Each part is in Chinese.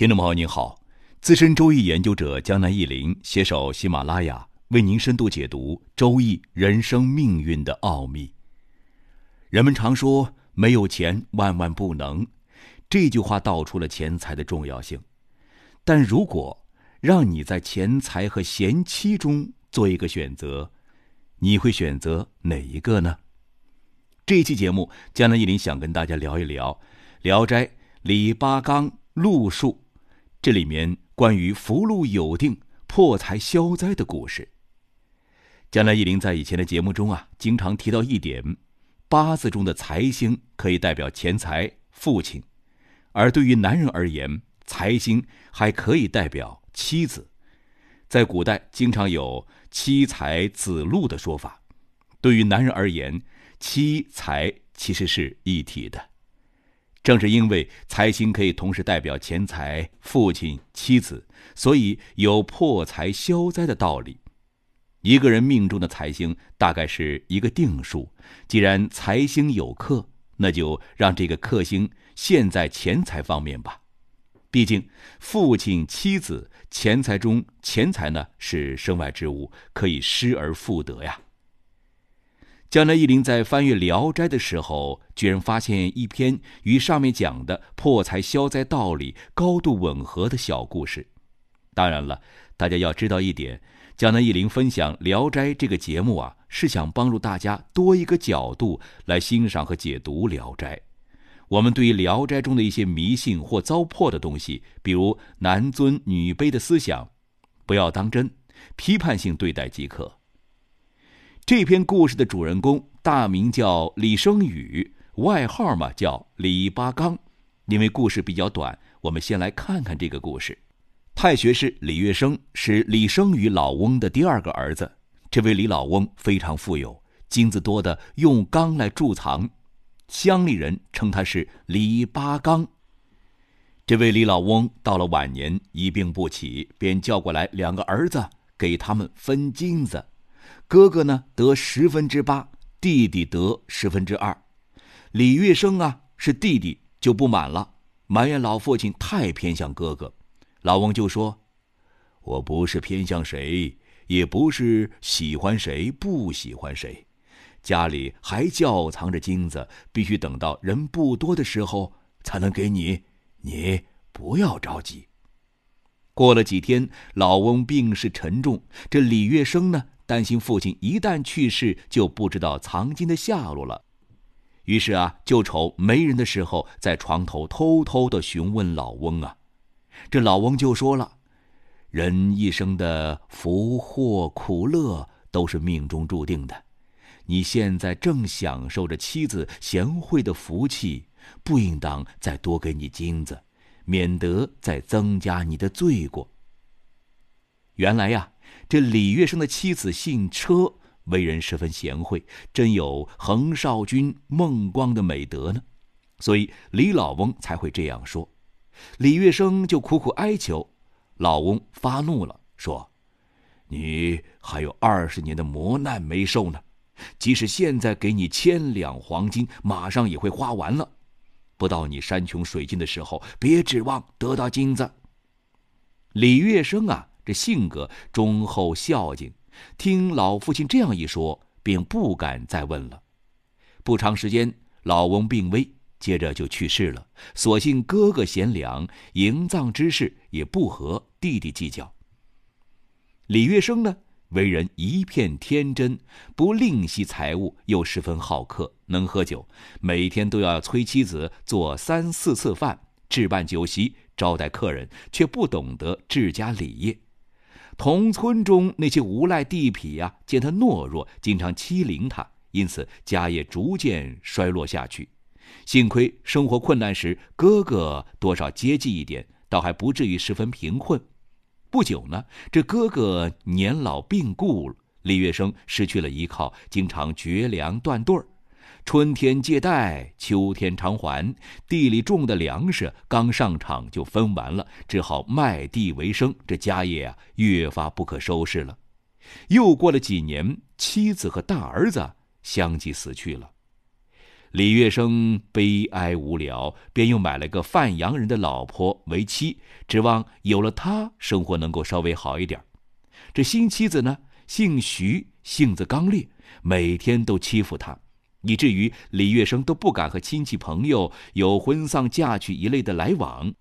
听众朋友您好，资深周易研究者江南忆林携手喜马拉雅为您深度解读周易人生命运的奥秘。人们常说“没有钱万万不能”，这句话道出了钱财的重要性。但如果让你在钱财和贤妻中做一个选择，你会选择哪一个呢？这一期节目，江南忆林想跟大家聊一聊《聊斋》李八纲路数。这里面关于福禄有定、破财消灾的故事。江南忆林在以前的节目中啊，经常提到一点：八字中的财星可以代表钱财、父亲；而对于男人而言，财星还可以代表妻子。在古代，经常有妻财子禄的说法。对于男人而言，妻财其实是一体的。正是因为财星可以同时代表钱财、父亲、妻子，所以有破财消灾的道理。一个人命中的财星大概是一个定数，既然财星有克，那就让这个克星现在钱财方面吧。毕竟父亲、妻子、钱财中，钱财呢是身外之物，可以失而复得呀。江南忆林在翻阅《聊斋》的时候，居然发现一篇与上面讲的破财消灾道理高度吻合的小故事。当然了，大家要知道一点：江南忆林分享《聊斋》这个节目啊，是想帮助大家多一个角度来欣赏和解读《聊斋》。我们对于《聊斋》中的一些迷信或糟粕的东西，比如男尊女卑的思想，不要当真，批判性对待即可。这篇故事的主人公大名叫李生宇，外号嘛叫李八刚。因为故事比较短，我们先来看看这个故事。太学士李月生是李生宇老翁的第二个儿子。这位李老翁非常富有，金子多的用缸来贮藏，乡里人称他是李八刚。这位李老翁到了晚年一病不起，便叫过来两个儿子给他们分金子。哥哥呢得十分之八，弟弟得十分之二。李月生啊是弟弟就不满了，埋怨老父亲太偏向哥哥。老翁就说：“我不是偏向谁，也不是喜欢谁不喜欢谁，家里还窖藏着金子，必须等到人不多的时候才能给你。你不要着急。”过了几天，老翁病势沉重，这李月生呢？担心父亲一旦去世，就不知道藏金的下落了，于是啊，就瞅没人的时候，在床头偷偷的询问老翁啊。这老翁就说了：“人一生的福祸苦乐都是命中注定的，你现在正享受着妻子贤惠的福气，不应当再多给你金子，免得再增加你的罪过。”原来呀。这李月生的妻子姓车，为人十分贤惠，真有横少君孟光的美德呢，所以李老翁才会这样说。李月生就苦苦哀求，老翁发怒了，说：“你还有二十年的磨难没受呢，即使现在给你千两黄金，马上也会花完了。不到你山穷水尽的时候，别指望得到金子。”李月生啊。这性格忠厚孝敬，听老父亲这样一说，便不敢再问了。不长时间，老翁病危，接着就去世了。所幸哥哥贤良，营葬之事也不和弟弟计较。李月生呢，为人一片天真，不吝惜财物，又十分好客，能喝酒，每天都要催妻子做三四次饭，置办酒席招待客人，却不懂得治家礼业。同村中那些无赖地痞呀，见他懦弱，经常欺凌他，因此家业逐渐衰落下去。幸亏生活困难时，哥哥多少接济一点，倒还不至于十分贫困。不久呢，这哥哥年老病故，李月生失去了依靠，经常绝粮断顿儿。春天借贷，秋天偿还。地里种的粮食刚上场就分完了，只好卖地为生。这家业啊，越发不可收拾了。又过了几年，妻子和大儿子相继死去了。李月生悲哀无聊，便又买了个范阳人的老婆为妻，指望有了她，生活能够稍微好一点。这新妻子呢，姓徐，性子刚烈，每天都欺负他，以至于李月生都不敢和亲戚朋友有婚丧嫁娶一类的来往。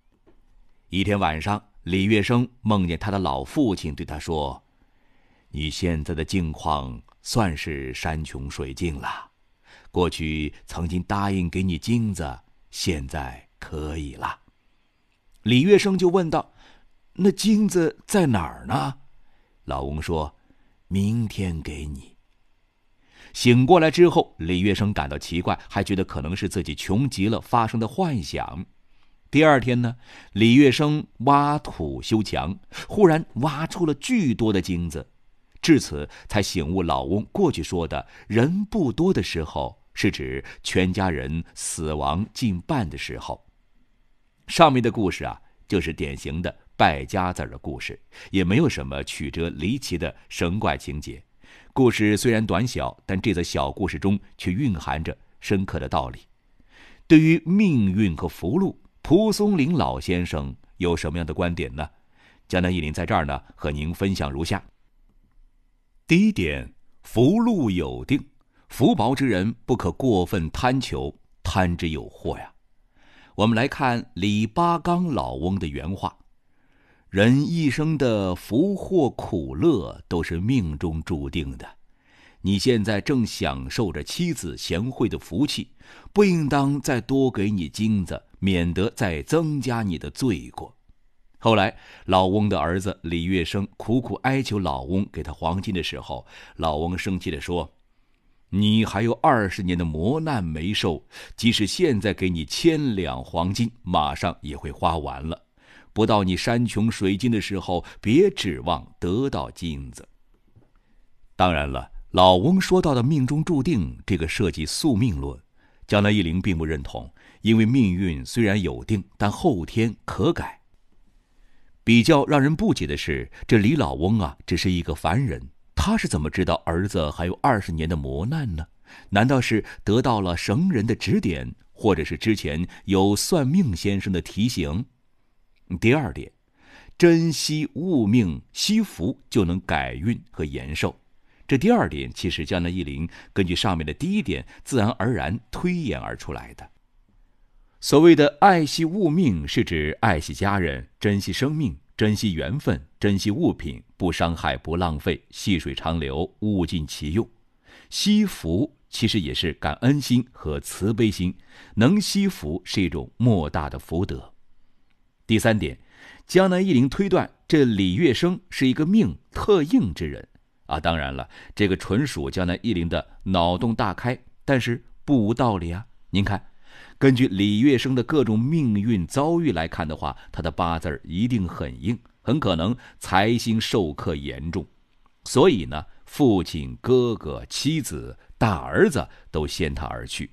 一天晚上，李月生梦见他的老父亲对他说：“你现在的境况算是山穷水尽了。”过去曾经答应给你金子，现在可以了。李月生就问道：“那金子在哪儿呢？”老翁说：“明天给你。”醒过来之后，李月生感到奇怪，还觉得可能是自己穷极了发生的幻想。第二天呢，李月生挖土修墙，忽然挖出了巨多的金子，至此才醒悟老翁过去说的“人不多的时候”。是指全家人死亡近半的时候。上面的故事啊，就是典型的败家子儿的故事，也没有什么曲折离奇的神怪情节。故事虽然短小，但这则小故事中却蕴含着深刻的道理。对于命运和福禄，蒲松龄老先生有什么样的观点呢？江南一林在这儿呢，和您分享如下：第一点，福禄有定。福薄之人不可过分贪求，贪之有祸呀。我们来看李八刚老翁的原话：“人一生的福祸苦乐都是命中注定的。你现在正享受着妻子贤惠的福气，不应当再多给你金子，免得再增加你的罪过。”后来，老翁的儿子李月生苦苦哀求老翁给他黄金的时候，老翁生气地说。你还有二十年的磨难没受，即使现在给你千两黄金，马上也会花完了。不到你山穷水尽的时候，别指望得到金子。当然了，老翁说到的命中注定，这个涉及宿命论，江南一林并不认同，因为命运虽然有定，但后天可改。比较让人不解的是，这李老翁啊，只是一个凡人。他是怎么知道儿子还有二十年的磨难呢？难道是得到了神人的指点，或者是之前有算命先生的提醒？第二点，珍惜物命，惜福就能改运和延寿。这第二点其实江南一林根据上面的第一点自然而然推演而出来的。所谓的爱惜物命，是指爱惜家人，珍惜生命。珍惜缘分，珍惜物品，不伤害，不浪费，细水长流，物尽其用。惜福其实也是感恩心和慈悲心，能惜福是一种莫大的福德。第三点，江南一林推断这李月生是一个命特硬之人啊。当然了，这个纯属江南一林的脑洞大开，但是不无道理啊。您看。根据李月生的各种命运遭遇来看的话，他的八字一定很硬，很可能财星受克严重，所以呢，父亲、哥哥、妻子、大儿子都先他而去，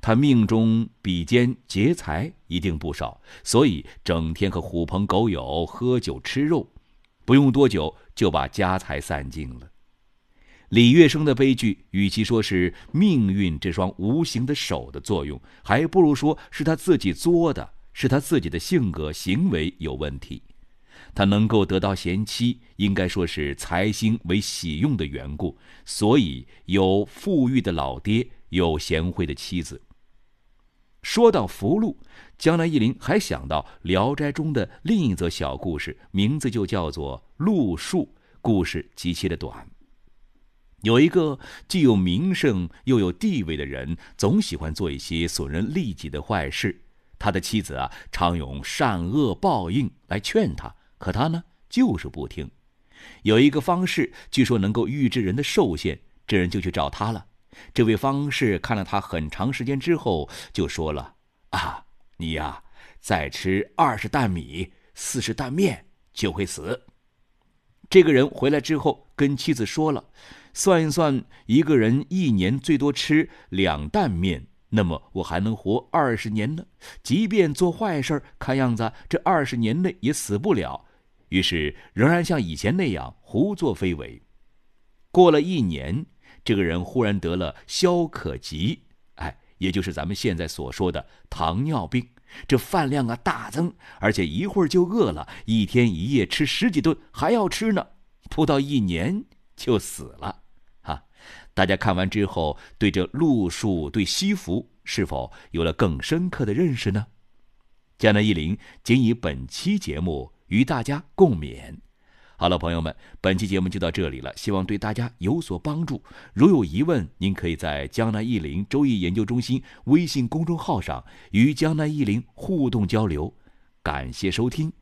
他命中比肩劫财一定不少，所以整天和狐朋狗友喝酒吃肉，不用多久就把家财散尽了。李月生的悲剧，与其说是命运这双无形的手的作用，还不如说是他自己作的，是他自己的性格行为有问题。他能够得到贤妻，应该说是财星为喜用的缘故，所以有富裕的老爹，有贤惠的妻子。说到福禄，江南一林还想到《聊斋》中的另一则小故事，名字就叫做《禄树》，故事极其的短。有一个既有名声又有地位的人，总喜欢做一些损人利己的坏事。他的妻子啊，常用善恶报应来劝他，可他呢，就是不听。有一个方士，据说能够预知人的寿限，这人就去找他了。这位方士看了他很长时间之后，就说了：“啊，你呀，再吃二十担米、四十担面就会死。”这个人回来之后，跟妻子说了。算一算，一个人一年最多吃两担面，那么我还能活二十年呢。即便做坏事，看样子这二十年内也死不了。于是仍然像以前那样胡作非为。过了一年，这个人忽然得了消渴疾，哎，也就是咱们现在所说的糖尿病。这饭量啊大增，而且一会儿就饿了，一天一夜吃十几顿，还要吃呢，不到一年就死了。哈，大家看完之后，对这路数、对西服是否有了更深刻的认识呢？江南一林仅以本期节目与大家共勉。好了，朋友们，本期节目就到这里了，希望对大家有所帮助。如有疑问，您可以在江南易林周易研究中心微信公众号上与江南易林互动交流。感谢收听，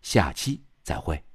下期再会。